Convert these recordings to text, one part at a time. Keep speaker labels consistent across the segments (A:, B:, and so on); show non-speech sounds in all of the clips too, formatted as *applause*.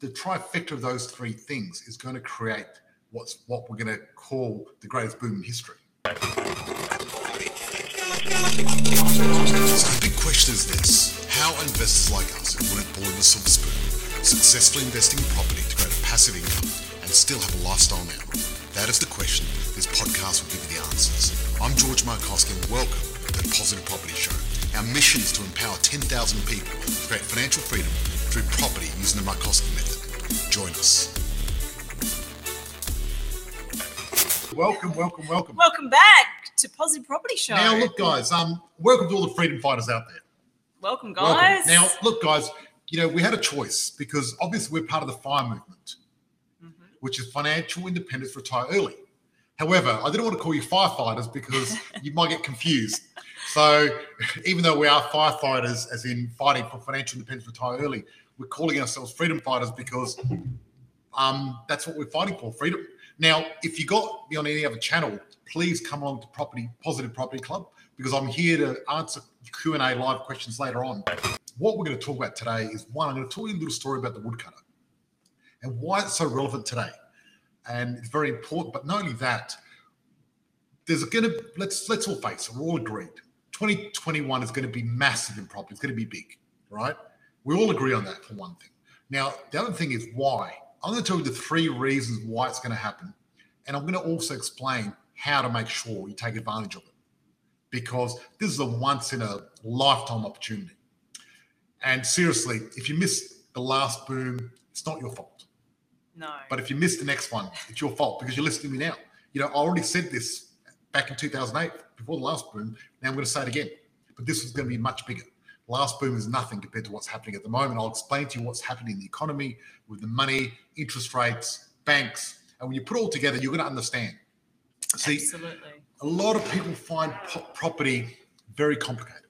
A: the trifecta of those three things is going to create what's what we're going to call the greatest boom in history. So the big question is this: How investors like us who weren't born with a silver spoon successfully investing in property to create a passive income and still have a lifestyle now? That is the question. This podcast will give you the answers. I'm George Markowski and welcome to the Positive Property Show. Our mission is to empower 10,000 people to create financial freedom through property using the Markowski method. Join us. Welcome, welcome, welcome.
B: Welcome back to Positive Property Show.
A: Now, look, guys. Um, welcome to all the freedom fighters out there.
B: welcome,
A: Welcome.
B: guys.
A: Now, look, guys. You know, we had a choice because obviously we're part of the FIRE movement,
B: Mhm.
A: which is financial independence, retire early. However, I didn't want to call you firefighters because *laughs* you might get confused. So, even though we are firefighters, as in fighting for financial independence, retire early, we're calling ourselves freedom fighters because um, that's what we're fighting for freedom. Now, if you got me on any other channel, please come along to Property Positive Property Club because I'm here to answer Q and A live questions later on. What we're going to talk about today is one. I'm going to tell you a little story about the woodcutter and why it's so relevant today, and it's very important. But not only that, there's going to let's let's all face it. We're all agreed. 2021 is going to be massive in property. It's going to be big, right? We all agree on that for one thing. Now, the other thing is why. I'm going to tell you the three reasons why it's going to happen. And I'm going to also explain how to make sure you take advantage of it. Because this is a once in a lifetime opportunity. And seriously, if you miss the last boom, it's not your fault.
B: no.
A: But if you miss the next one, it's your fault because you're listening to me now. You know, I already said this back in 2008 before the last boom. Now I'm going to say it again. But this is going to be much bigger. Last boom is nothing compared to what's happening at the moment. I'll explain to you what's happening in the economy with the money, interest rates, banks. And when you put it all together, you're going to understand. See,
B: Absolutely.
A: a lot of people find property very complicated.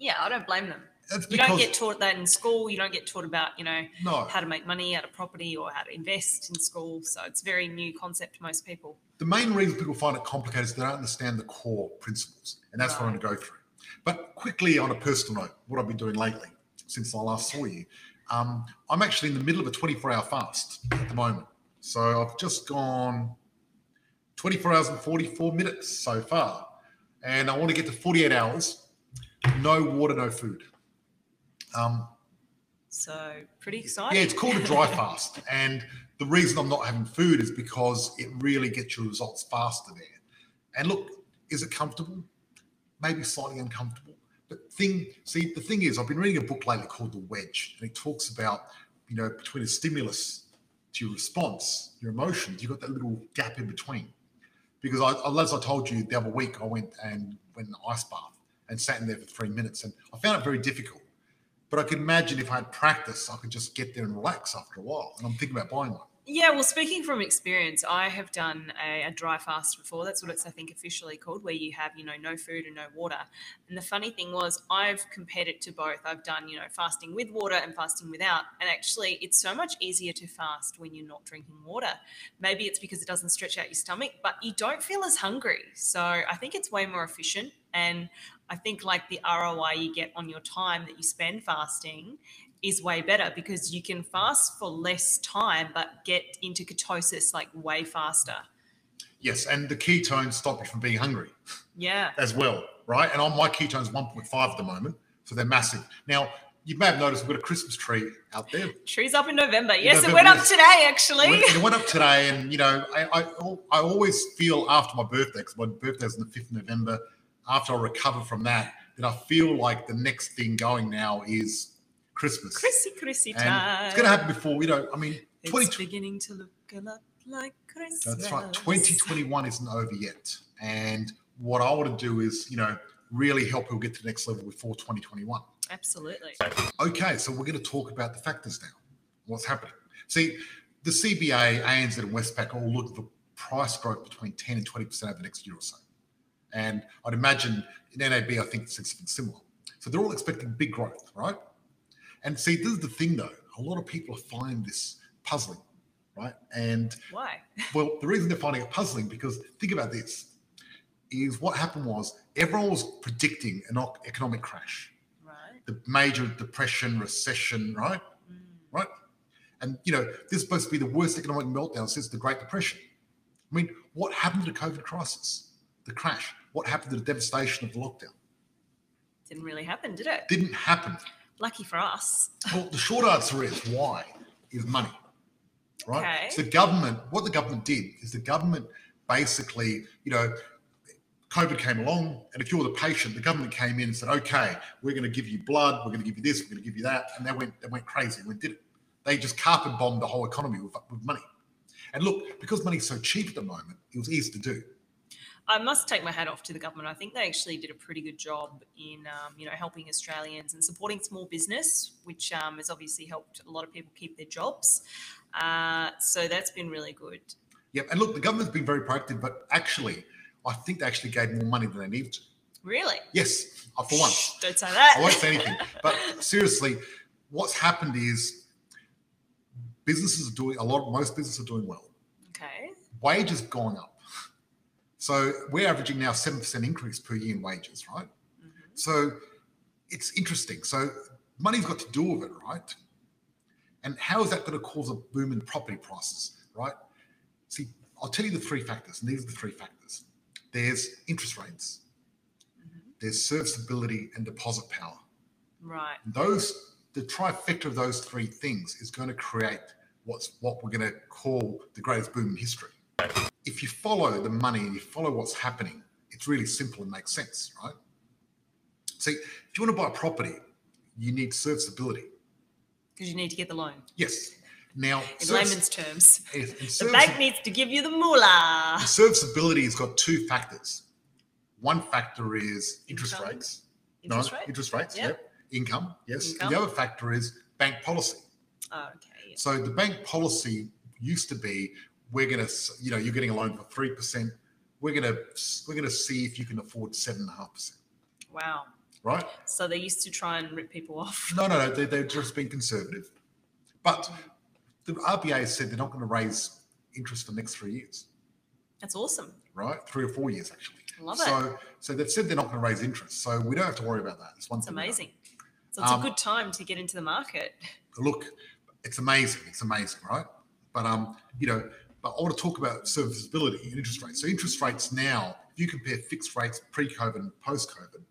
B: Yeah, I don't blame them. You don't get taught that in school. You don't get taught about, you know,
A: no,
B: how to make money out of property or how to invest in school. So it's a very new concept to most people.
A: the main reason people find it complicated is they don't understand the core principles, and that's what I'm going to go through. But quickly, on a personal note, what I've been doing lately since I last saw you, um, I'm actually in the middle of a 24-hour fast at the moment. So I've just gone 24 hours and 44 minutes so far, and I want to get to 48 hours, no water, no food. Um,
B: So pretty exciting.
A: yeah, it's called a dry *laughs* fast. And the reason I'm not having food is because it really gets your results faster there. And look, is it comfortable? Maybe slightly uncomfortable. But thing, see, the thing is, I've been reading a book lately called The Wedge, and it talks about, you know, between a stimulus to your response, your emotions, you've got that little gap in between. Because I, as I told you the other week, I went and went in an ice bath and sat in there for three minutes, and I found it very difficult. But I could imagine if I had practice, I could just get there and relax after a while. And I'm thinking about buying one.
B: Yeah, well, speaking from experience, I have done a, a dry fast before. That's what it's, I think, officially called, where you have, you know, no food and no water. And the funny thing was, I've compared it to both. I've done, you know, fasting with water and fasting without. And actually, it's so much easier to fast when you're not drinking water. Maybe it's because it doesn't stretch out your stomach, but you don't feel as hungry. So I think it's way more efficient. And I think, like, the ROI you get on your time that you spend fasting is way better because you can fast for less time but get into ketosis like way faster.
A: Yes, and the ketones stop you from being hungry
B: Yeah.
A: as well, right? And on my ketones 1.5 at the moment, so they're massive. Now, you may have noticed we've got a Christmas tree out there.
B: Trees up in November. Yes, it
A: November,
B: went up today actually.
A: It it went up *laughs* today, and you know, I, I, I always feel after my birthday, because my birthday's on the 5th of November, after I recover from that, that I feel like the next thing going now is Christmas.
B: Chrissy, Chrissy
A: and it's going to happen before, you know, I mean,
B: It's
A: 20,
B: beginning to look a lot like Christmas.
A: That's right. 2021 isn't over yet. And what I want to do is, you know, really help people get to the next level before 2021.
B: Absolutely.
A: Okay, so we're going to talk about the factors now. What's happening? See, the CBA, ANZ, and Westpac all look for price growth between 10 and 20% over the next year or so. And I'd imagine in NAB, I think it's something similar. So they're all expecting big growth, right? And see, this is the thing though. A lot of people find this puzzling, right? And
B: Why? *laughs*
A: well, the reason they're finding it puzzling because think about this: is what happened was everyone was predicting an economic crash,
B: Right.
A: the major depression, recession, right?
B: Mm.
A: Right. And you know, this is supposed to be the worst economic meltdown since the Great Depression. I mean, what happened to the COVID crisis? The crash? What happened to the devastation of the lockdown?
B: Didn't really happen, did it?
A: Didn't happen.
B: Lucky for us.
A: Well, the short answer is why is money. Right?
B: Okay.
A: So the government, what the government did is the government basically, you know, COVID came along, and if you're the patient, the government came in and said, "Okay, we're going to give you blood, we're going to give you this, we're going to give you that," and they went, they went crazy and did it. They just carpet bombed the whole economy with, with money. And look, because money's so cheap at the moment, it was easy to do.
B: I must take my hat off to the government. I think they actually did a pretty good job in, um, you know, helping Australians and supporting small business, which um, has obviously helped a lot of people keep their jobs. Uh, so that's been really good.
A: Yep. And look, the government's been very proactive, but actually, I think they actually gave more money than they needed to.
B: Really?
A: Yes, uh, for once.
B: Don't say that.
A: I won't say anything. But seriously, what's happened is businesses are doing a lot. Most businesses are doing well.
B: Okay.
A: Wages going up. So we're averaging now seven percent increase per year in wages, right?
B: Mhm.
A: So it's interesting. So money's got to do with it, right? And how is that going to cause a boom in property prices, right? See, I'll tell you the three factors, and these are the three factors. There's interest rates,
B: Mhm.
A: there's serviceability, and deposit power.
B: Right.
A: And those, the trifecta of those three things is going to create what's what we're going to call the greatest boom in history. If you follow the money and you follow what's happening, it's really simple and makes sense, right? See, if you want to buy a property, you need serviceability.
B: Because you need to get the loan.
A: Yes. Now,
B: In
A: service-
B: layman's terms,
A: yes,
B: the bank needs to give you the moolah.
A: serviceability has got two factors. One factor is interest
B: Income.
A: rates.
B: Interest
A: no,
B: rate?
A: interest rates.
B: Yep.
A: Yep. Income. Yes.
B: Income.
A: And the other factor is bank policy.
B: Oh, okay. yeah.
A: So the bank policy used to be, we're going to, you know, you're getting a loan for three percent. We're going to, we're going to see if you can afford seven and a half percent,
B: Wow.
A: right?
B: So they used to try and rip people off. *laughs*
A: No, no, no. They, they've just been conservative, but the RBA has said they're not going to raise interest for the next three years,
B: That's awesome.
A: right? Three or four years actually.
B: Love it.
A: so, so they've said they're not going to raise interest, so we don't have to worry about that. It's one
B: It's
A: thing we know.
B: amazing. So it's
A: Um,
B: a good time to get into the market.
A: look, it's amazing. It's amazing, right? But um, you know, but I want to talk about serviceability and interest rates. So interest rates now, if you compare fixed rates pre-COVID and post-COVID,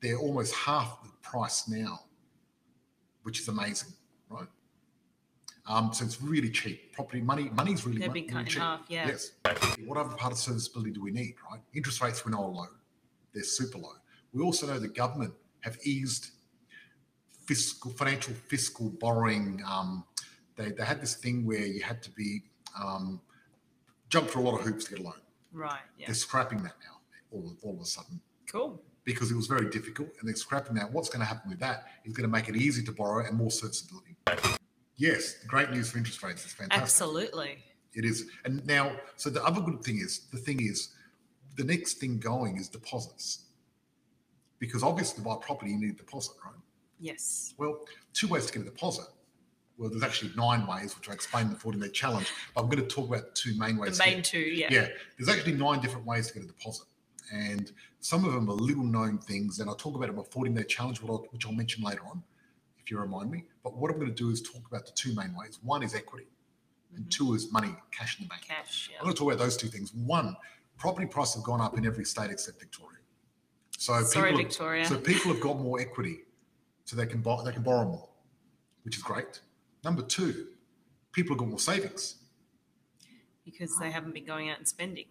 A: they're almost half the price now, which is amazing, right? Um, so it's really cheap. Property money, money's really,
B: They've been
A: really
B: cut in
A: cheap.
B: half. Yeah.
A: Yes. What other part of serviceability do we need, right? Interest rates we know are low. They're super low. We also know the government have eased fiscal, financial fiscal borrowing. Um, they, they had this thing where you had to be um, jump through a lot of hoops to get a loan.
B: Right. Yeah.
A: They're scrapping that now, all, all of a sudden,
B: Cool.
A: because it was very difficult, and they're scrapping that. What's going to happen with that is going to make it easy to borrow and more serviceability. Yes, great news for interest rates. It's fantastic.
B: Absolutely.
A: It is. And now, so the other good thing is, the thing is, the next thing going is deposits. Because obviously, to buy property, you need a deposit, right?
B: Yes.
A: Well, two ways to get a deposit. Well, there's actually nine ways, which I explained in the 40 minute challenge. But I'm going to talk about two main ways.
B: The main
A: here.
B: two. Yeah.
A: Yeah, there's actually nine different ways to get a deposit. And some of them are little known things. And I'll talk about it in my 40 minute challenge, which I'll, mention later on, if you remind me. But what I'm going to do is talk about the two main ways. One is equity, and
B: Mhm.
A: two is money, cash in the bank.
B: Cash.
A: I'm going to talk about those two things. One, property prices have gone up in every state except Victoria. So
B: Sorry,
A: people, have,
B: Victoria.
A: so people have got more equity, so they can buy, they can borrow more, which is great. Number two, people have got more savings.
B: because they haven't been going out and spending.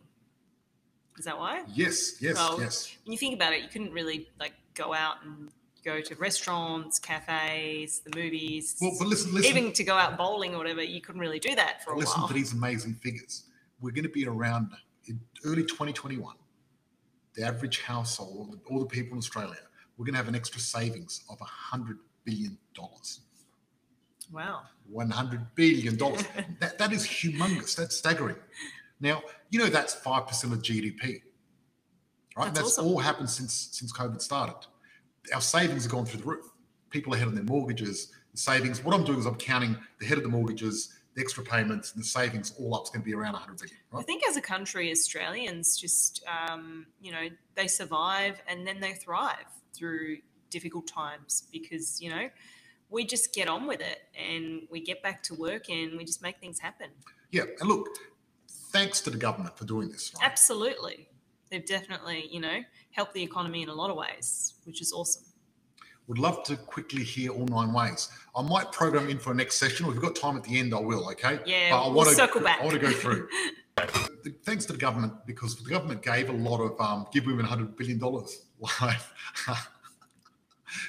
B: Is that why?
A: Yes, yes, yes.
B: When you think about it, you couldn't really like go out and go to restaurants, cafes, the movies.
A: Well, but listen, listen,
B: even to go out bowling or whatever, you couldn't really do that for a
A: listen
B: while.
A: Listen to these amazing figures. We're going to be around in early 2021. The average household, all the people in Australia, we're going to have an extra savings of $100 billion.
B: Wow.
A: $100 billion. that, that is humongous. That's staggering. Now, you know that's 5% of GDP, right?
B: That's
A: That's,
B: awesome.
A: all happened since since COVID started. Our savings have gone through the roof. People are ahead on their mortgages, the savings. What I'm doing is I'm counting the head of the mortgages, the extra payments, and the savings all up is going to be around 100 billion,
B: I think as a country, Australians just, um, you know, they survive and then they thrive through difficult times because, you know, we just get on with it and we get back to work and we just make things happen.
A: Yeah, and look, thanks to the government for doing this. Right?
B: Absolutely. They've definitely, you know, helped the economy in a lot of ways, which is awesome.
A: Would love to quickly hear all nine ways. I might program in for a next session, if we've got time at the end, I will. Okay.
B: Yeah,
A: But I
B: we'll
A: wanna-
B: circle back.
A: I want to go through. *laughs* Thanks to the government, because the government gave a lot of um, give women hundred billion dollars. *laughs* Life.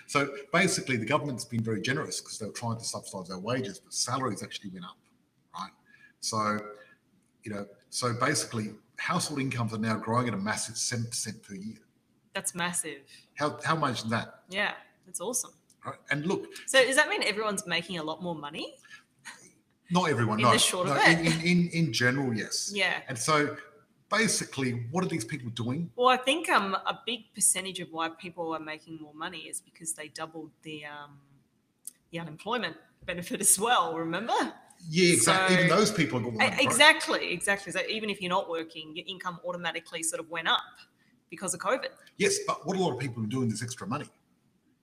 A: So basically, the government's been very generous because they were trying to subsidise their wages, but salaries actually went up, right? So, you know, so basically, household incomes are now growing at a massive seven percent per year.
B: That's massive.
A: How how much is that?
B: Yeah, that's awesome.
A: Right? And look,
B: So does that mean everyone's making a lot more money?
A: not everyone.
B: In
A: no,
B: the short of it.
A: in, in, in in general, yes.
B: Yeah.
A: And so, basically, what are these people doing?
B: Well, I think um, a big percentage of why people are making more money is because they doubled the um, the unemployment benefit as well. Remember?
A: Yeah, exactly.
B: So-
A: Even those people are going
B: E- Exactly, exactly. So even if you're not working, your income automatically sort of went up because of COVID.
A: Yes, but what a lot of people are doing this extra money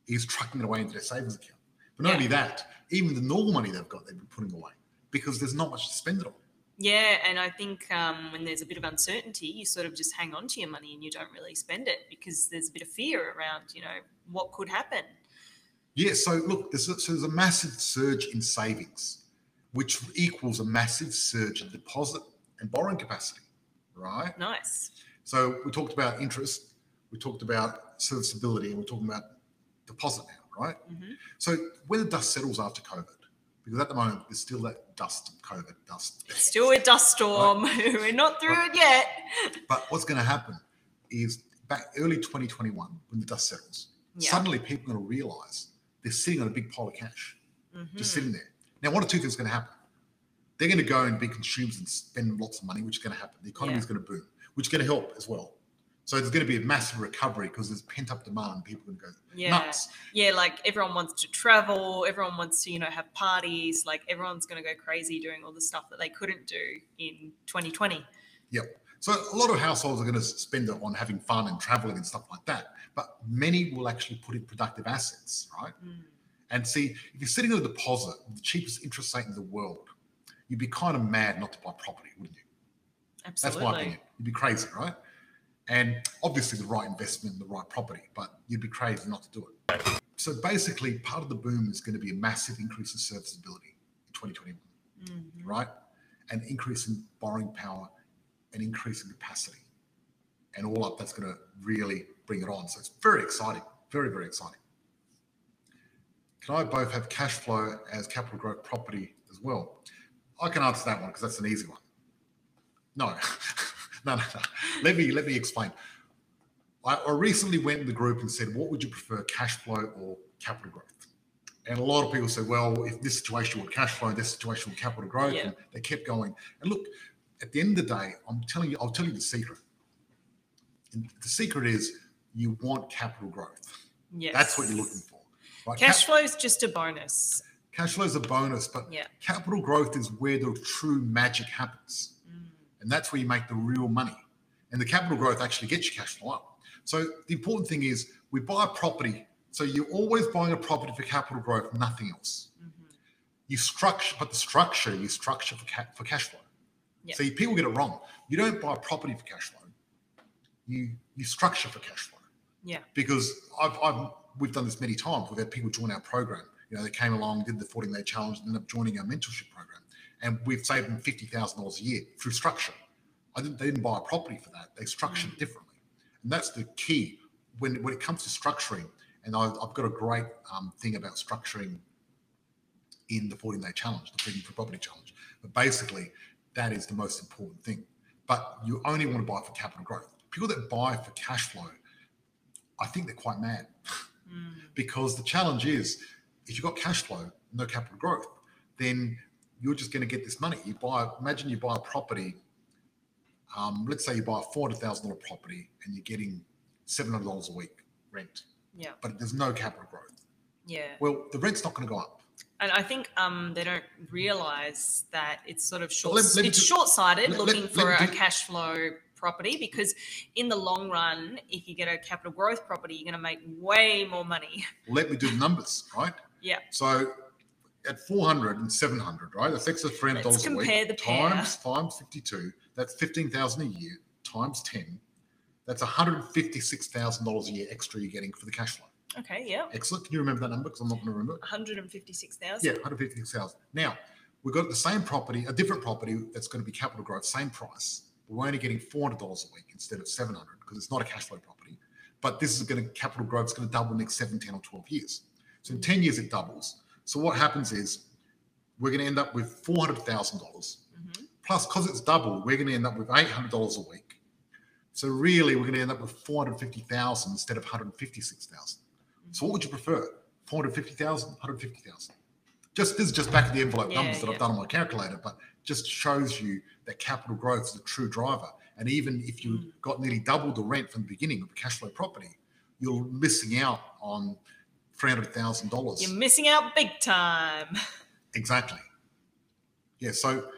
A: is trucking it away into their savings account. But not
B: Yeah.
A: only that, even the normal money they've got, they've been putting away because there's not much to spend it on.
B: Yeah, and I think um, when there's a bit of uncertainty, you sort of just hang on to your money and you don't really spend it because there's a bit of fear around, you know, what could happen.
A: Yeah, so look, there's a, so there's a massive surge in savings, which equals a massive surge in deposit and borrowing capacity, right?
B: Nice.
A: So we talked about interest, we talked about serviceability, and we're talking about deposit now, right?
B: hmm
A: So when the dust settles after COVID, because at the moment there's still that dust, COVID dust.
B: Still a dust storm. *laughs* We're not through it yet.
A: But what's going to happen is back early 2021, when the dust settles,
B: Yeah.
A: suddenly people are going to realize they're sitting on a big pile of cash,
B: Mhm.
A: just sitting there. Now, one or two things are going to happen. They're going to go and be consumers and spend lots of money, which is going to happen. The economy
B: Yeah.
A: is going to boom, which is going to help as well. So there's going to be a massive recovery because there's pent up demand. People are going to go
B: Yeah.
A: nuts.
B: Yeah, like everyone wants to travel, everyone wants to, you know, have parties, like everyone's going to go crazy doing all the stuff that they couldn't do in 2020. Yep.
A: So a lot of households are going to spend it on having fun and traveling and stuff like that. But many will actually put in productive assets, right?
B: Mm.
A: And see, if you're sitting on a deposit, with the cheapest interest rate in the world, you'd be kind of mad not to buy property, wouldn't you?
B: Absolutely.
A: That's my opinion. You'd be crazy, right? And obviously the right investment the right property, but you'd be crazy not to do it. So basically, part of the boom is going to be a massive increase in serviceability in 2021,
B: Mhm.
A: right? An increase in borrowing power, an increase in capacity. And all up, that's going to really bring it on. So it's very exciting, very, very exciting. Can I both have cash flow as capital growth property as well? I can answer that one because that's an easy one. No, *laughs* no, no, no. Let me let me explain. I, I recently went in the group and said, "What would you prefer, cash flow or capital growth?" And a lot of people said, "Well, if this situation with cash flow, this situation with capital growth,"
B: Yeah.
A: and they kept going. And look, at the end of the day, I'm telling you, I'll tell you the secret. And the secret is you want capital growth.
B: Yes.
A: That's what you're looking for. Right?
B: Cash
A: Cap-
B: flow is just a bonus.
A: cash flow is a bonus, but
B: Yeah.
A: capital growth is where the true magic happens. And that's where you make the real money. And the capital growth actually gets your cash flow up. So the important thing is we buy a property. So you're always buying a property for capital growth, nothing else.
B: Mhm.
A: You structure, but the structure you structure for, ca- for cash flow.
B: Yeah.
A: So people get it wrong. You don't buy a property for cash flow. You you structure for cash flow.
B: Yeah.
A: Because I've, I've we've done this many times. We've had people join our program. You know, they came along, did the 14 day challenge, and ended up joining our mentorship program. And we've saved them fifty thousand dollars a year through structure. I didn't they didn't buy a property for that. They structured it differently. And that's the key when when it comes to structuring. And I've, I've got a great um, thing about structuring in the 14 day challenge, the Freedom for Property challenge. But basically, that is the most important thing. But you only want to buy for capital growth. People that buy for cash flow, I think they're quite mad
B: Mm. *laughs*
A: because the challenge is if you've got cash flow, no capital growth, then you're just going to get this money. You buy, imagine you buy a property. Um, let's say you buy a four hundred thousand dollar property and you're getting seven hundred dollars a week rent,
B: Yeah.
A: but there's no capital growth.
B: Yeah.
A: Well, the rent's not going to go up.
B: And I think um, they don't realize that it's sort of short.
A: let- let
B: it's
A: do-
B: short-sighted
A: let-
B: looking for a
A: do-
B: cash flow property because in the long run, if you get a capital growth property, you're going to make way more money.
A: Let me do the numbers, right?
B: Yeah.
A: So at 400 and 700, right? That's extra $300
B: Let's
A: a week.
B: compare the pair.
A: Times times 52. That's 15,000 a year. Times 10. That's $156,000 a year extra you're getting for the cash flow.
B: Okay, yeah.
A: Excellent. Can you remember that number? Because I'm not going to remember. it.
B: 156,000.
A: Yeah, 156,000. Now, we've got the same property, a different property that's going to be capital growth, same price. We're only getting $400 a week instead of 700 because it's not a cash flow property. But this is going to, capital growth is going to double next 7, 10 or 12 years. So in 10 years, it doubles. So what happens is we're going to end up with $400,000
B: Mhm.
A: plus because it's double, we're going to end up with $800 a week. So really, we're going to end up with 450,000 instead of 156,000. So what would you prefer? 450,000, 150,000? Just this is just back of the envelope
B: Yeah,
A: numbers that
B: yeah.
A: I've done on my calculator, but just shows you that capital growth is the true driver. And even if you
B: Mm.
A: got nearly double the rent from the beginning of a cash flow property, you're missing out on three hundred thousand dollars.
B: You're missing out big time. *laughs*
A: Exactly. Yeah, so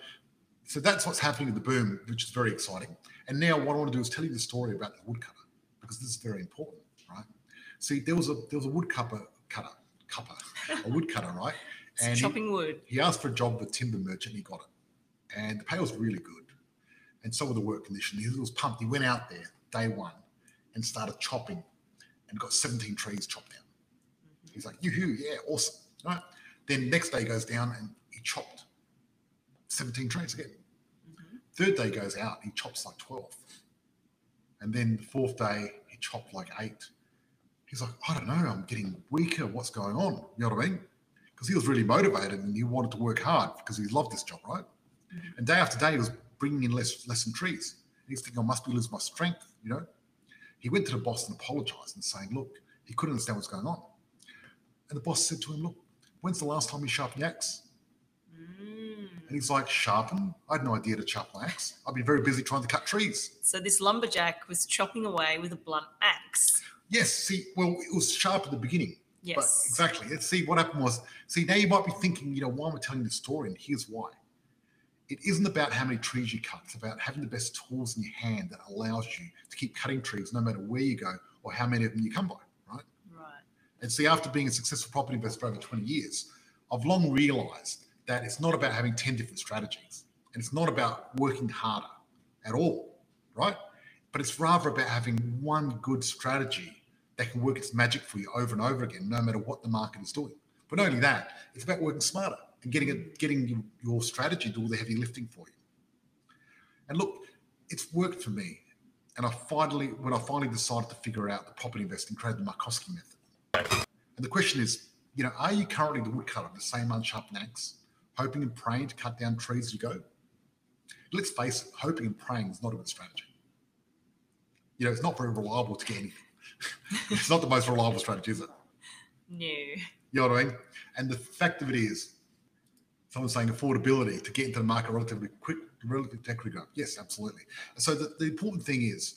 A: so that's what's happening with the boom, which is very exciting. And now what I want to do is tell you the story about the woodcutter because this is very important, right? See, there was a there was a woodcutter cutter, cupper, a woodcutter, right? *laughs* And he-
B: chopping wood.
A: he asked for a job with a timber merchant and he got it. And the pay was really good. And so were the work conditions. He was pumped. He went out there day one and started chopping and got 17 trees chopped down. He's like, yoo-hoo, yeah, awesome. Right. Then next day goes down and he chopped 17 trees again.
B: Mhm.
A: Third day goes out, he chops like 12. And then the fourth day, he chopped like eight. He's like, I don't know, I'm getting weaker. What's going on? You know what I mean? Because he was really motivated and he wanted to work hard because he loved this job, right?
B: Mhm.
A: And day after day, he was bringing in less, less trees. And he's thinking, I must be losing my strength, you know? He went to the boss and apologized and saying, look, he couldn't understand what's going on. And the boss said to him, look, when's the last time you sharpened the axe?
B: Mm.
A: And he's like, sharpen? I had no idea to sharpen an axe. I've been very busy trying to cut trees.
B: So this lumberjack was chopping away with a blunt axe.
A: Yes, see, well, it was sharp at the beginning. But
B: Yes.
A: exactly. Let's see what happened was, see, now you might be thinking, you know, why am I telling this story? And here's why. It isn't about how many trees you cut. It's about having the best tools in your hand that allows you to keep cutting trees no matter where you go or how many of them you come by. And see, after being a successful property investor for over 20 years, I've long realized that it's not about having 10 different strategies and it's not about working harder at all, right? But it's rather about having one good strategy that can work its magic for you over and over again, no matter what the market is doing. But not only that, it's about working smarter and getting getting your- strategy to do all the heavy lifting for you. And look, it's worked for me. And I finally, when I finally decided to figure out the property investing, created the Markowski method. And the question is, you know, are you currently the woodcutter, the same unsharpened axe, hoping and praying to cut down trees as you go? Let's face it, hoping and praying is not a good strategy. You know, it's not very reliable to get anything. *laughs* it's not the most reliable strategy, is it?
B: No.
A: You know what I mean? And the fact of it is, someone's saying affordability to get into the market relatively quick, relatively growth. Yes, absolutely. So the, the important thing is,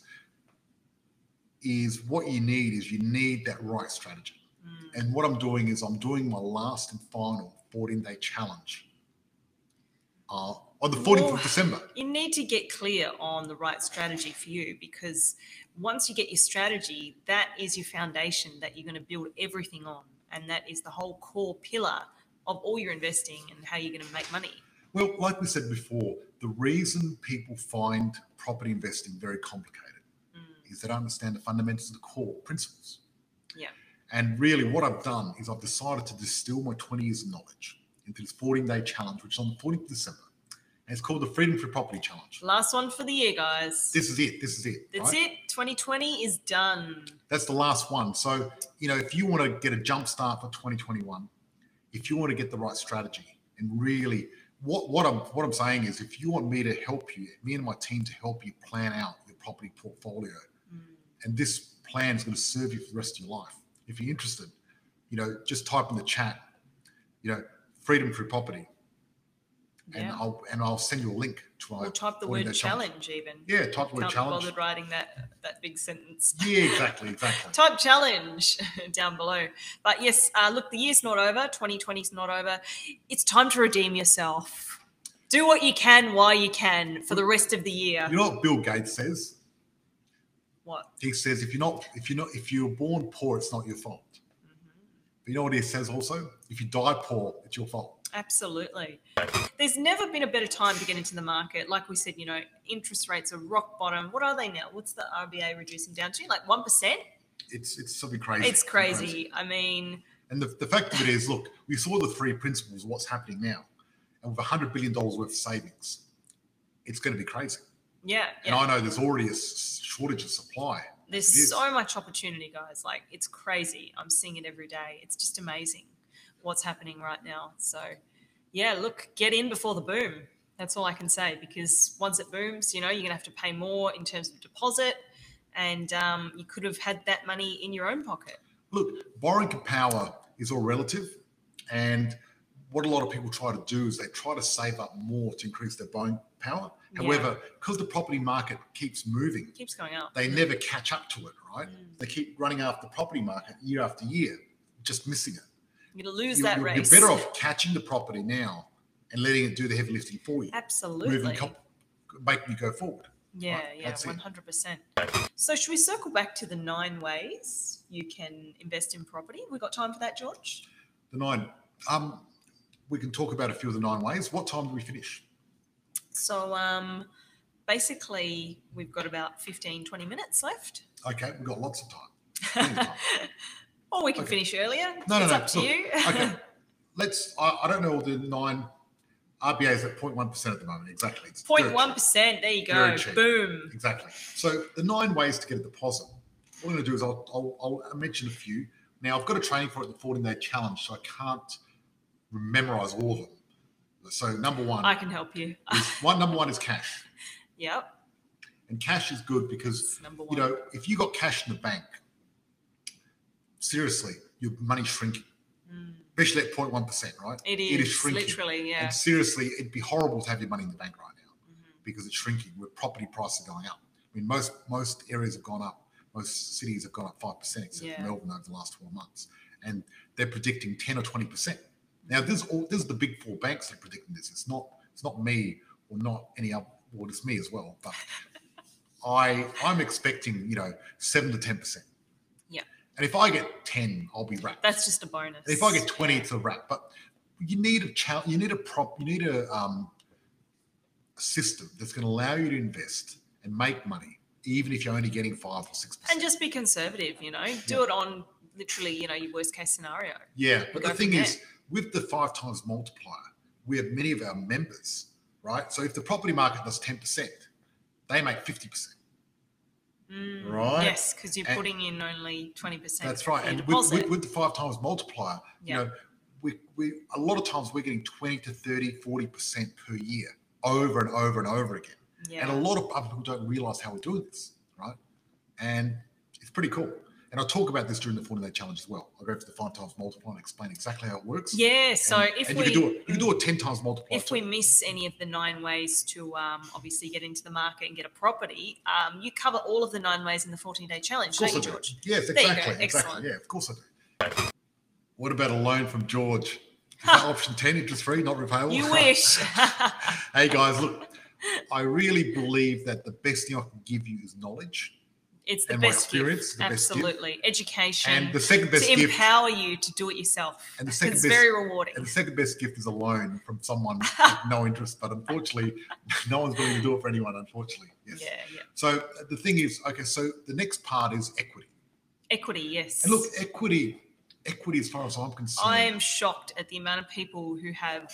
A: is what you need is you need that right strategy.
B: Mm.
A: And what I'm doing is I'm doing my last and final 14 day challenge uh, on the 14th
B: Well-
A: of December.
B: You need to get clear on the right strategy for you because once you get your strategy, that is your foundation that you're going to build everything on. And that is the whole core pillar of all your investing and how you're going to make money.
A: Well, like we said before, the reason people find property investing very complicated. Is they don't understand the fundamentals of the core principles.
B: Yeah.
A: And really, what I've done is I've decided to distill my 20 years of knowledge into this 14 day challenge, which is on the 14th of December. And it's called the Freedom Free Property Challenge.
B: Last one for the year, guys.
A: This is it. This is it.
B: That's
A: right?
B: it. 2020 is done.
A: That's the last one. So, you know, if you want to get a jump start for 2021, if you want to get the right strategy and really what, what I'm what I'm saying is if you want me to help you, me and my team to help you plan out your property portfolio. And this plan is going to serve you for the rest of your life. If you're interested, you know, just type in the chat, you know, freedom through property, and
B: Yeah.
A: I'll and I'll send you a link to my
B: Or type the word
A: day
B: challenge, even.
A: Yeah, type the
B: Can't
A: word
B: be
A: challenge.
B: bothered writing that that big sentence.
A: Yeah, *laughs* exactly, exactly.
B: Type challenge *laughs* down below. But yes, uh, look, the year's not over. 2020's not over. It's time to redeem yourself. Do what you can while you can for the rest of the year.
A: You know what Bill Gates says?
B: What?
A: He says if you're not if you're not if you're born poor, it's not your fault.
B: Mhm.
A: But you know what he says also? if you die poor, it's your fault.
B: Absolutely. There's never been a better time to get into the market. Like we said, you know, interest rates are rock bottom. What are they now? What's the RBA reducing down to? Like 1%?
A: It's it's something crazy.
B: It's crazy. I mean,
A: And the, the fact of it is, look, we saw the three principles of what's happening now. And with $100 billion worth of savings, it's going to be crazy.
B: Yeah.
A: And
B: yeah.
A: I know there's already a shortage of supply.
B: There's so much opportunity, guys. Like, it's crazy. I'm seeing it every day. It's just amazing what's happening right now. So, yeah, look, get in before the boom. That's all I can say because once it booms, you know, you're going to have to pay more in terms of deposit. And um, you could have had that money in your own pocket.
A: Look, borrowing power is all relative. And what a lot of people try to do is they try to save up more to increase their buying power. However, because the property market keeps moving,
B: It keeps going up.
A: they never catch up to it, right?
B: Mm.
A: They keep running after the property market year after year, just missing it.
B: You're going to lose
A: You-
B: that
A: you're, you're better off catching the property now and letting it do the heavy lifting for you,
B: Absolutely.
A: moving, making you go forward.
B: Yeah,
A: Right,
B: yeah,
A: that's
B: one hundred percent. So should we circle back to the nine ways you can invest in property? We've got time for that, George?
A: The nine, um, we can talk about a few of the nine ways. What time do we finish?
B: So um basically we've got about 15, 20 minutes left.
A: Okay, we've got lots of time. *laughs* Time.
B: or we can
A: Okay.
B: finish earlier.
A: No, no,
B: it's
A: no,
B: up to
A: look,
B: you.
A: okay. *laughs* Let's. I, I don't know all the nine. RBA is at 0.1 percent at the moment. Exactly. It's
B: Point
A: very
B: one There you go. Boom.
A: Exactly. So the nine ways to get a deposit. What I'm going to do is I'll, I'll, I'll mention a few. Now I've got a training for it, the 14 day challenge, so I can't memorize all of them. So number one,
B: I can help you. *laughs*
A: is, one number one is cash,
B: yep.
A: and cash is good because you know if you got cash in the bank, seriously, your money's shrinking,
B: Mm.
A: especially at 0.1 percent, right?
B: It is,
A: It is shrinking.
B: literally, yeah.
A: And seriously, it'd be horrible to have your money in the bank right now.
B: Mhm.
A: because it's shrinking with property prices are going up. I mean, most most areas have gone up. Most cities have gone up five percent, except
B: Yeah.
A: Melbourne over the last twelve months, and they're predicting ten or twenty percent. Now, this all this is the big four banks that are predicting this. It's not it's not me or not any other. Well, it's me as well, but I I'm expecting you know seven to ten percent.
B: Yeah.
A: And if I get ten, I'll be rapt.
B: That's just a bonus.
A: If I get 20,
B: Yeah.
A: it's a wrap. But you need a challenge, you need a prop, you need a, um, a system that's going to allow you to invest and make money, even if you're only getting five or six. percent and
B: just be conservative, you know. Do
A: Yeah.
B: it on literally, you know, your worst case scenario.
A: Yeah, but the thing
B: there.
A: With the five times multiplier, we have many of our members, right? So if the property market does 10%, they make 50%.
B: Mm,
A: Right.
B: Yes, because you're
A: And-
B: putting in only 20%.
A: That's right. And with, with, with the five times multiplier,
B: Yeah.
A: you know, we, we a lot of times we're getting 20 to 30, 40% per year over and over and over again.
B: yeah.
A: And a lot of other people don't realize how we're doing this, right? And it's pretty cool. And I'll talk about this during the 40 day challenge as well. I'll go to the five times multiplier and explain exactly how it works.
B: yeah, so
A: and,
B: if
A: and
B: we
A: you can do it, you can do it 10 times multiplier.
B: if
A: too.
B: we miss any of the nine ways to um, obviously get into the market and get a property, um, you cover all of the nine ways in the 14 day challenge, don't you,
A: do.
B: George?
A: Yes,
B: There you go.
A: exactly. Exactly.
B: Excellent.
A: Yeah, of course I do. What about a loan from George? Is *laughs* that option 10, interest free, not repayable?
B: You *laughs* wish.
A: hey guys, look, I really believe that the best thing I can give you is knowledge.
B: It's the
A: And
B: best gift.
A: the best gift.
B: Absolutely. Education.
A: And the second best
B: to
A: gift
B: empower you to do it yourself.
A: And the second
B: it's
A: best-
B: very rewarding.
A: and the second best gift is a loan from someone *laughs* with no interest. But unfortunately, *laughs* no one's willing to do it for anyone, unfortunately. Yes.
B: Yeah, yeah.
A: So uh, the thing is, okay, so the next part is equity.
B: Equity, yes.
A: And look, equity, equity, as far as I'm concerned,
B: I am shocked at the amount of people who have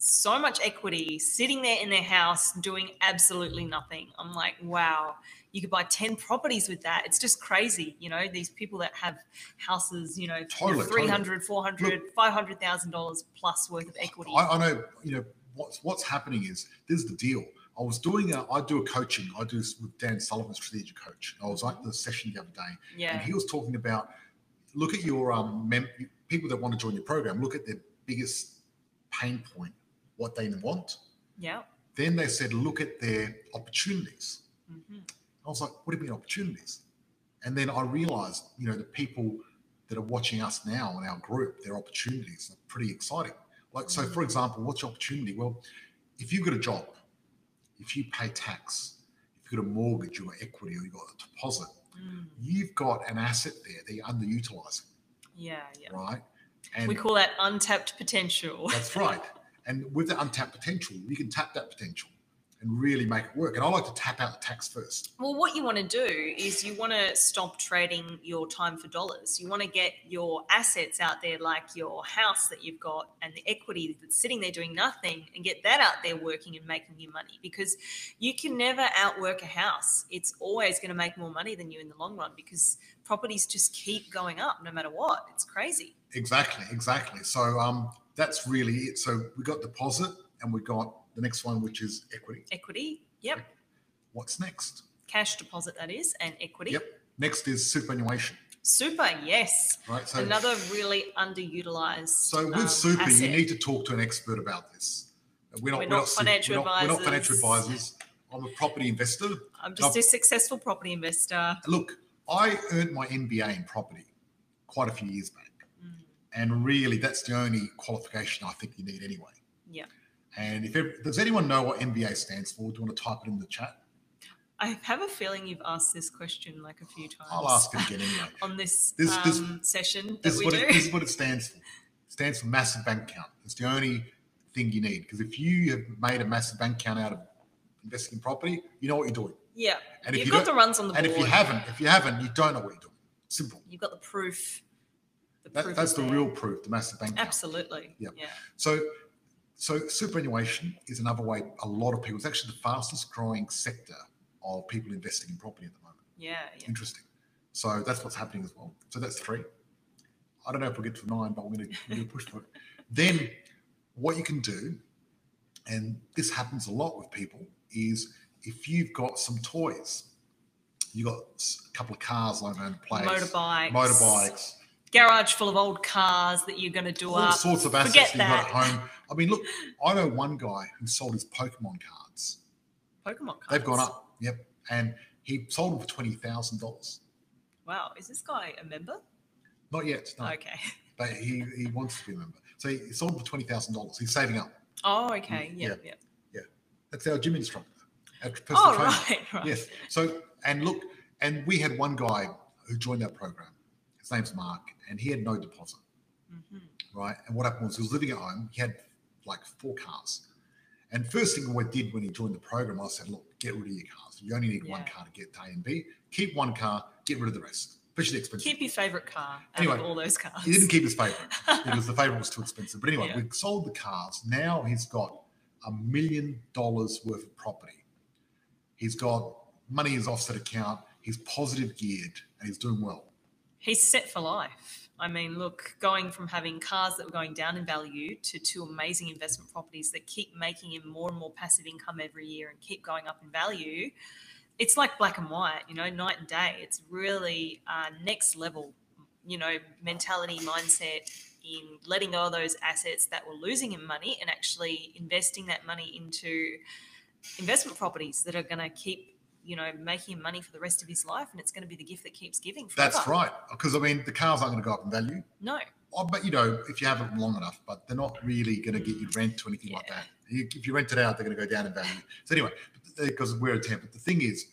B: so much equity sitting there in their house doing absolutely nothing. I'm like, wow, you could buy 10 properties with that. It's just crazy. You know, these people that have houses, you know,
A: Totally,
B: 300, 400, $500,000 plus worth of equity.
A: I, I know, you know, what's what's happening is this is the deal. I was doing a, I do a coaching. I do this with Dan Sullivan, strategic coach. I was at the session the other day, and he was talking about look at your um mem- people that want to join your program. Look at their biggest pain point, what they want.
B: Yeah.
A: Then they said, look at their opportunities.
B: hmm
A: I was like, what do you mean opportunities? And then I realized, you know, the people that are watching us now in our group, their opportunities are pretty exciting. Like, so for example, what's your opportunity? Well, if you've got a job, if you pay tax, if you've got a mortgage or equity or you've got a deposit,
B: Mm.
A: you've got an asset there that you're underutilizing,
B: Yeah, yeah.
A: right? And
B: we call that untapped potential.
A: that's right. And with the untapped potential, you can tap that potential and really make it work. And I like to tap out the tax first.
B: Well, what you want to do is you want to stop trading your time for dollars. You want to get your assets out there, like your house that you've got and the equity that's sitting there doing nothing, and get that out there working and making you money because you can never outwork a house. It's always going to make more money than you in the long run because properties just keep going up no matter what. It's crazy.
A: Exactly, exactly. So um, that's really it. So we got deposit and we got the next one, which is equity.
B: Equity, yep.
A: What's next?
B: Cash deposit, that is, and equity.
A: Yep. Next is superannuation,
B: Super, yes.
A: right? So,
B: Another really underutilized.
A: so with
B: um,
A: super, you need to talk to an expert about this. We're not,
B: We're not
A: super-
B: financial
A: we're not, we're not financial
B: advisors.
A: advisors. I'm a property investor.
B: I'm just
A: I've-
B: a successful property investor.
A: Look, I earned my MBA in property quite a few years back.
B: Mm,
A: And really, that's the only qualification I think you need anyway.
B: Yeah.
A: And if ever, does anyone know what MBA stands for? Do you want to type it in the chat?
B: I have a feeling you've asked this question like a few times.
A: I'll ask it again anyway. *laughs*
B: on this,
A: This- this-
B: um, session that
A: This is
B: we
A: what
B: do.
A: it, this is what it stands for. It stands for massive bank account. It's the only thing you need because if you have made a massive bank account out of investing in property, you know what you're doing.
B: yeah,
A: And if
B: you've
A: you
B: got the runs on the
A: And
B: board.
A: if you haven't, if you haven't, you don't know what you're doing. Simple.
B: you've got the proof. The
A: That,
B: proof
A: that's the
B: there.
A: real proof. The massive bank account.
B: Absolutely.
A: Yep.
B: Yeah.
A: So, so superannuation is another way a lot of people. It's actually the fastest growing sector of people investing in property at the moment.
B: Yeah. Yeah.
A: Interesting. So that's what's happening as well. So that's three. I don't know if we'll get to nine, but we're going to push for it. Then, what you can do, and this happens a lot with people, is if you've got some toys, you got a couple of cars lying around the place,
B: Motorbikes.
A: motorbikes,
B: Garage full of old cars that you're going to do
A: all
B: up.
A: sorts of assets
B: Forget
A: you've got at home. I mean, look, I know one guy who sold his Pokemon cards.
B: Pokemon cards.
A: They've gone up. Yep. And he sold them for twenty thousand dollars.
B: Wow. Is this guy a member?
A: Not yet, no.
B: Okay. *laughs*
A: But he, he wants to be a member. So he sold them for twenty thousand dollars. He's saving up.
B: Oh, okay. Yeah.
A: Yeah.
B: Yeah.
A: That's our gym instructor. Our personal
B: Oh,
A: trainer.
B: right. Right.
A: Yes. So and look, and we had one guy who joined our program. His name's Mark, and he had no deposit,
B: Mhm.
A: right? And what happened was he was living at home. He had like four cars. And first thing we did when he joined the program, I said, look, get rid of your cars. You only need one car to get to A and B. Keep one car, get rid of the rest, especially the expensive.
B: Keep your favorite car
A: Anyway,
B: all those cars.
A: He didn't keep his favorite *laughs* because the favorite was too expensive. But anyway,
B: Yeah.
A: we sold the cars. Now he's got a million dollars worth of property. He's got money in his offset account. He's positive geared and he's doing well.
B: He's set for life. I mean, look, going from having cars that were going down in value to two amazing investment properties that keep making him more and more passive income every year and keep going up in value, it's like black and white, you know, night and day. It's really uh, next level, you know, mentality, mindset in letting go of those assets that were losing him money and actually investing that money into investment properties that are going to keep, you know, making money for the rest of his life. And it's going to be the gift that keeps giving. Forever.
A: That's right. Because I mean, the cars aren't going to go up in value.
B: No.
A: Oh, but you know, if you have it long enough, but they're not really going to get you rent or anything like that. You- If you rent it out, they're going to go down in value. So anyway, because uh, we're a temp. But the thing is,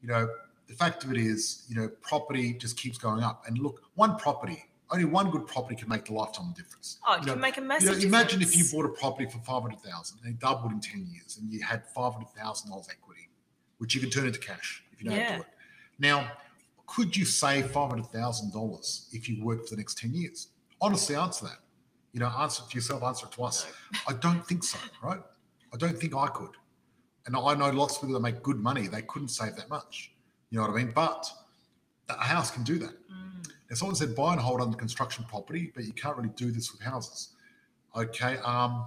A: you know, the fact of it is, you know, property just keeps going up. And look, one property, only one good property can make the lifetime difference.
B: Oh, it
A: You
B: can
A: know,
B: make a
A: You
B: massive
A: know, imagine if you bought a property for five hundred thousand and it doubled in ten years, and you had five hundred thousand dollars equity, which you can turn into cash if you know how to do it. Now, could you save five hundred thousand dollars if you worked for the next ten years? Honestly, answer that. You know, answer it to yourself, answer it to us. I don't think so, right? I don't think I could. And I know lots of people that make good money, they couldn't save that much. You know what I mean? But a house can do that.
B: Mm,
A: Now, someone said buy and hold under construction property, but you can't really do this with houses. Okay. Um,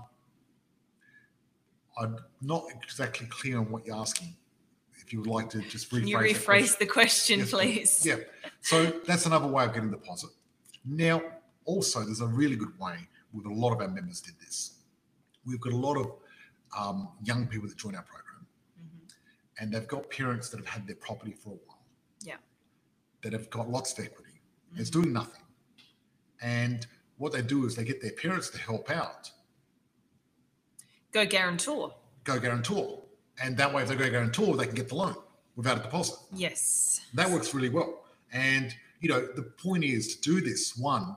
A: I'm not exactly clear on what you're asking. If you would like to just rephrase
B: Can you rephrase the question,
A: Yes,
B: please?
A: Yeah. So that's another way of getting deposit. Now, also, there's a really good way with a lot of our members did this. We've got a lot of um, young people that join our program,
B: Mhm.
A: and they've got parents that have had their property for a while.
B: Yeah.
A: That have got lots of equity. and It's doing nothing. And what they do is they get their parents to help out,
B: Go guarantor.
A: go guarantor. And that way, if they're going to go guarantor, they can get the loan without a deposit.
B: Yes.
A: That works really well. And, you know, the point is to do this one,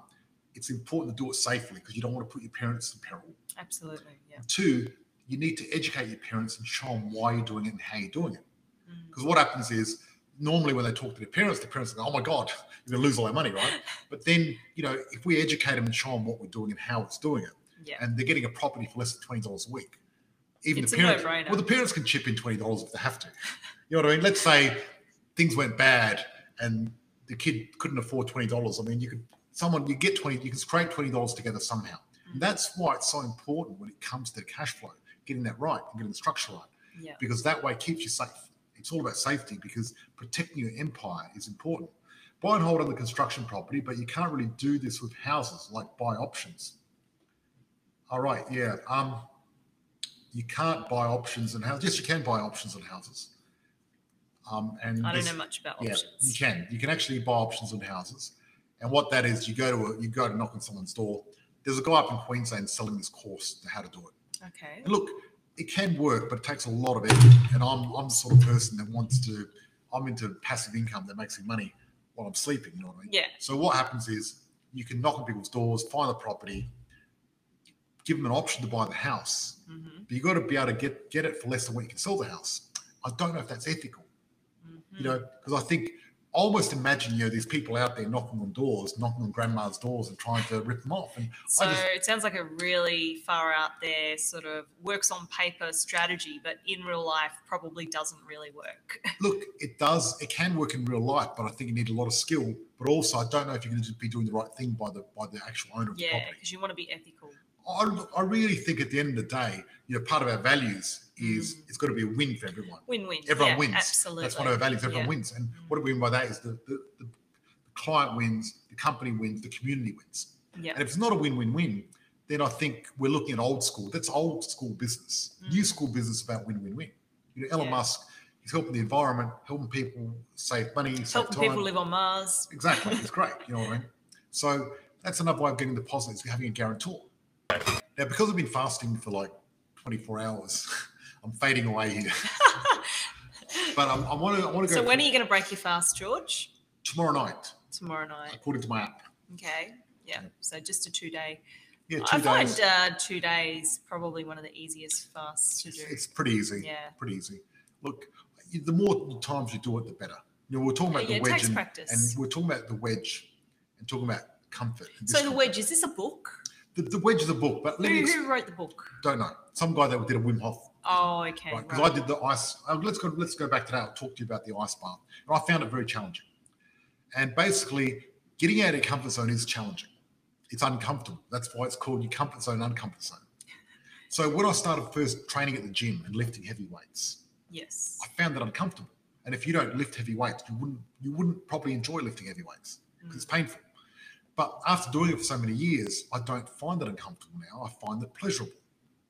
A: it's important to do it safely because you don't want to put your parents in peril.
B: Absolutely. Yeah.
A: Two, you need to educate your parents and show them why you're doing it and how you're doing it.
B: Mm.
A: Because what happens is normally when they talk to their parents, the parents go, "Oh my God, you're going to lose all our money, right?" *laughs* But then you know, if we educate them and show them what we're doing and how it's doing it,
B: Yeah.
A: and they're getting a property for less than twenty dollars a week, even
B: It's
A: the parents, well, the parents can chip in twenty dollars if they have to. You know what I mean? Let's say things went bad and the kid couldn't afford twenty dollars. I mean, you could someone you get twenty, you can scrape twenty dollars together somehow.
B: Mm.
A: And that's why it's so important when it comes to cash flow, getting that right and getting the structure right
B: Yeah.
A: because that way it keeps you safe. It's all about safety because protecting your empire is important. Buy and hold on the construction property, but you can't really do this with houses like buy options. All right, yeah. Um, you can't buy options and houses. Yes, you can buy options on houses. Um, and
B: I don't know much about
A: yeah,
B: options.
A: you can. You can actually buy options on houses, and what that is, you go to a, you go to knock on someone's door. There's a guy up in Queensland selling this course to how to do it.
B: Okay.
A: And look, it can work, but it takes a lot of effort. And I'm I'm the sort of person that wants to. I'm into passive income that makes me money while I'm sleeping. You know what I mean?
B: Yeah.
A: So what happens is you can knock on people's doors, find the property, give them an option to buy the house,
B: hmm
A: but you got to be able to get get it for less than what you can sell the house. I don't know if that's ethical
B: hmm
A: you know, because I think I almost imagine you know these people out there knocking on doors, knocking on grandma's doors, and trying to rip them off. And
B: So
A: just,
B: it sounds like a really far out there sort of works on paper strategy, but in real life probably doesn't really work. *laughs*
A: look, it does, it can work in real life, but I think you need a lot of skill. But also, I don't know if you're going to be doing the right thing by the by the actual owner of the
B: yeah, because you want to be ethical.
A: I, I really think at the end of the day, you know, part of our values is
B: Mm.
A: it's got to be a win for everyone.
B: Win-win.
A: Everyone
B: yeah,
A: wins.
B: Absolutely.
A: That's one of our values. Everyone
B: Yeah.
A: wins. And
B: Mm.
A: what do we mean by that is the, the, the client wins, the company wins, the community wins.
B: Yeah.
A: And if it's not a win-win-win, then I think we're looking at old school. That's old school business. New
B: Mm.
A: school business about win-win-win. You know, Elon
B: Yeah.
A: Musk, he's helping the environment, helping people save money, save
B: Helping
A: time.
B: people live on Mars.
A: Exactly. It's great. *laughs* You know what I mean? So that's another way of getting the deposits, having a guarantor. Now, because I've been fasting for like 24 hours, *laughs* I'm fading away here. *laughs* But I want to I want to go
B: So when are you going to break your fast, George?
A: tomorrow night,
B: Tomorrow night.
A: according to my app.
B: Okay. Yeah. So just a two day.
A: Yeah, two
B: I
A: days.
B: find uh, two days probably one of the easiest fasts to do.
A: it's pretty easy.
B: Yeah.
A: Pretty easy. Look, the more times you do it, the better. You know, we're talking about
B: Yeah,
A: the wedge, and,
B: practice.
A: and we're talking about the wedge, and talking about comfort.
B: So the wedge is this a book?
A: The, the wedge of the book, but
B: Who,
A: let me ex-
B: who wrote the book?
A: don't know. Some guy that did a Wim Hof
B: Oh, okay.
A: Because
B: right.
A: I did the ice. Uh, let's go. Let's go back to that. I'll talk to you about the ice bath. And I found it very challenging. And basically, getting out of your comfort zone is challenging. It's uncomfortable. That's why it's called your comfort zone, uncomfort zone. So when I started first training at the gym and lifting heavy weights,
B: Yes.
A: I found that uncomfortable. And if you don't lift heavy weights, you wouldn't you wouldn't probably enjoy lifting heavy weights because it's painful. But after doing it for so many years, I don't find it uncomfortable now. I find it pleasurable.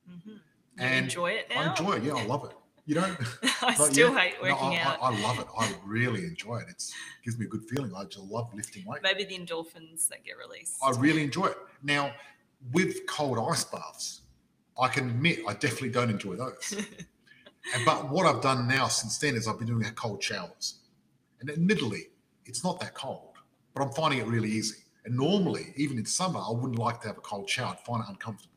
B: hmm You
A: And
B: enjoy it now?
A: I enjoy it. Yeah, I love it. You don't. *laughs* *laughs*
B: I still
A: yeah,
B: hate
A: no,
B: working
A: I,
B: out.
A: I, I love it. I really enjoy it. It's gives me a good feeling. I just love lifting weight.
B: Maybe the endorphins that get released.
A: I really enjoy it. Now, with cold ice baths, I can admit I definitely don't enjoy those. *laughs* and, but what I've done now since then is I've been doing cold showers. And admittedly, it's not that cold, but I'm finding it really easy. And normally, even in summer, I wouldn't like to have a cold shower. I'd find it uncomfortable.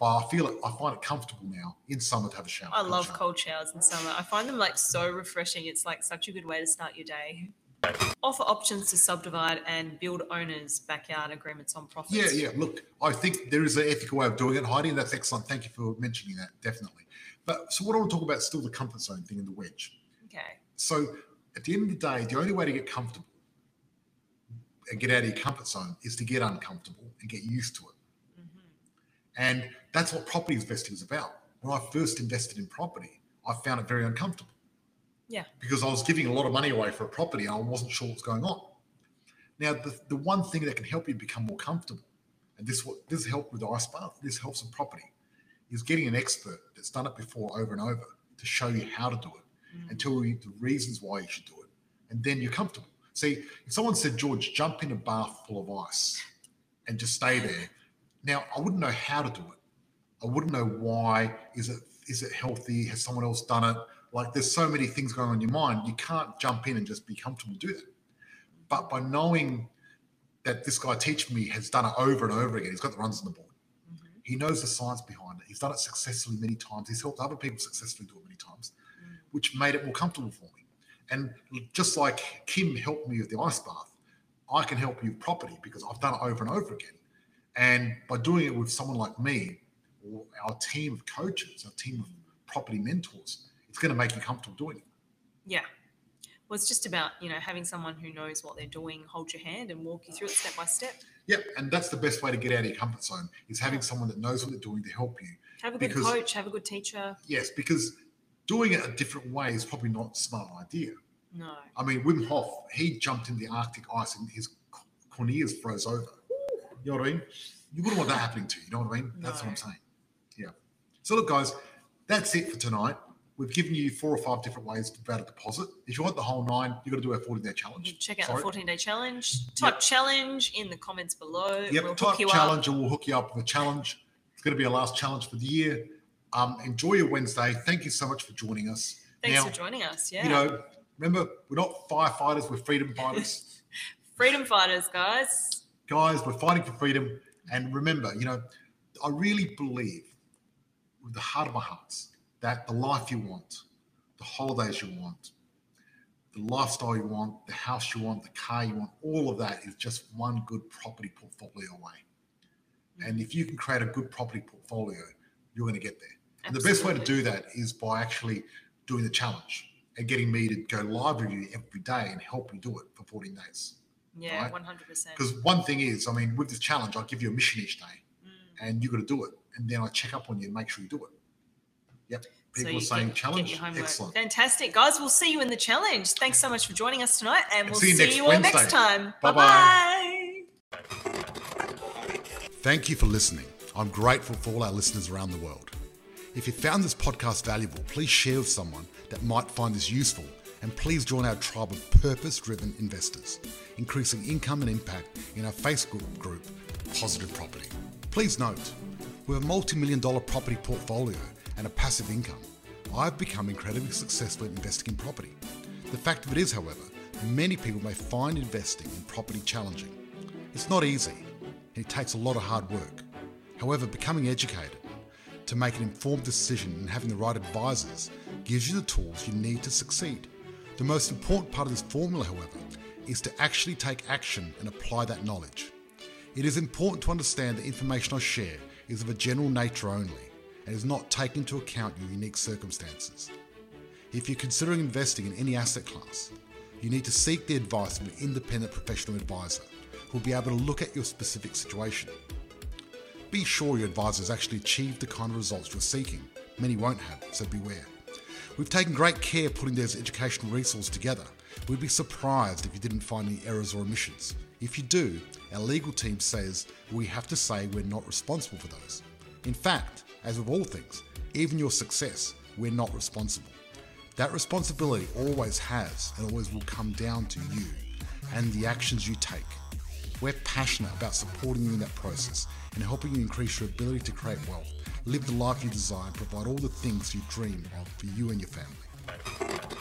A: But I feel it, I find it comfortable now in summer to have a shower.
B: I love
A: shower.
B: cold showers in summer. I find them like so refreshing. It's like such a good way to start your day. Offer options to subdivide and build owners' backyard agreements on profits.
A: Yeah, yeah. Look, I think there is an ethical way of doing it, Heidi, and that's excellent. Thank you for mentioning that, definitely. But so what I want to talk about is still the comfort zone thing in the wedge.
B: Okay.
A: So at the end of the day, the only way to get comfortable and get out of your comfort zone is to get uncomfortable and get used to it.
B: hmm
A: And that's what property investing is about. When I first invested in property, I found it very uncomfortable.
B: Yeah.
A: Because I was giving a lot of money away for a property and I wasn't sure what's going on. Now, the, the one thing that can help you become more comfortable, and this what this helped with the ice bath, this helps with property, is getting an expert that's done it before over and over to show you how to do it
B: Mm.
A: and tell you the reasons why you should do it. And then you're comfortable. See, if someone said, George, jump in a bath full of ice and just stay there. Now, I wouldn't know how to do it. I wouldn't know why. Is it is it healthy? Has someone else done it? Like there's so many things going on in your mind. You can't jump in and just be comfortable do that. But by knowing that this guy teaching me has done it over and over again. He's got the runs on the board.
B: Mhm.
A: He knows the science behind it. He's done it successfully many times. He's helped other people successfully do it many times,
B: Mm.
A: which made it more comfortable for me. And just like Kim helped me with the ice bath, I can help you with property because I've done it over and over again. And by doing it with someone like me or our team of coaches, our team of property mentors, it's going to make you comfortable doing it.
B: Yeah. Well, it's just about, you know, having someone who knows what they're doing, hold your hand and walk you through it step by step.
A: Yep, and that's the best way to get out of your comfort zone is having someone that knows what they're doing to help you.
B: Have a good
A: Because-
B: coach, have a good teacher.
A: Yes, because doing it a different way is probably not a smart idea.
B: No.
A: I mean, Wim Hof, he jumped in the Arctic ice and his corneas froze over. You know what I mean? You wouldn't want that happening to you. You know what I mean? That's what I'm saying. Yeah. So look, guys, that's it for tonight. We've given you four or five different ways to about a deposit. If you want the whole nine, you've got to do our 14 day challenge.
B: check out
A: Sorry.
B: the 14 day challenge. Type challenge in the comments below.
A: Yep,
B: we'll
A: type
B: hook you
A: challenge
B: up.
A: and we'll hook you up with a challenge. It's going to be our last challenge for the year. Um, enjoy your Wednesday. Thank you so much for joining us.
B: Thanks
A: now,
B: for joining us. Yeah.
A: you know, remember, we're not firefighters, we're freedom fighters. *laughs*
B: Freedom fighters, guys.
A: Guys, we're fighting for freedom. And remember, you know, I really believe with the heart of my hearts that the life you want, the holidays you want, the lifestyle you want, the house you want, the car you want, all of that is just one good property portfolio away. And if you can create a good property portfolio, you're going to get there. And the best way to do that is by actually doing the challenge and getting me to go live with you every day and help you do it for 14 days.
B: Yeah,
A: right?
B: 100%.
A: Because one thing is, I mean, with this challenge, I give you a mission each day
B: Mm.
A: and you got to do it. And then I check up on you and make sure you do it. Yep. People
B: you
A: are saying
B: get-
A: challenge.
B: Get.
A: Excellent.
B: Fantastic. Guys, we'll see you in the challenge. Thanks so much for joining us tonight, and
A: And
B: we'll
A: see you
B: see
A: next
B: you all
A: Wednesday.
B: next time.
A: Bye-bye.
B: Bye-bye.
A: Thank you for listening. I'm grateful for all our listeners around the world. If you found this podcast valuable, please share with someone that might find this useful and please join our tribe of purpose driven investors, increasing income and impact in our Facebook group, Positive Property. Please note, with a multi million dollar property portfolio and a passive income, I've become incredibly successful at investing in property. The fact of it is, however, many people may find investing in property challenging. It's not easy, and it takes a lot of hard work. However, becoming educated to make an informed decision and having the right advisors gives you the tools you need to succeed. The most important part of this formula, however, is to actually take action and apply that knowledge. It is important to understand the information I share is of a general nature only and is not taking into account your unique circumstances. If you're considering investing in any asset class, you need to seek the advice of an independent professional advisor who will be able to look at your specific situation. Be sure your advisor has actually achieved the kind of results you're seeking. Many won't have, so beware. We've taken great care putting those educational resources together. We'd be surprised if you didn't find any errors or omissions. If you do, our legal team says we have to say we're not responsible for those. In fact, as with all things, even your success, we're not responsible. That responsibility always has and always will come down to you and the actions you take. We're passionate about supporting you in that process and helping you increase your ability to create wealth, live the life you desire, and provide all the things you dream of for you and your family.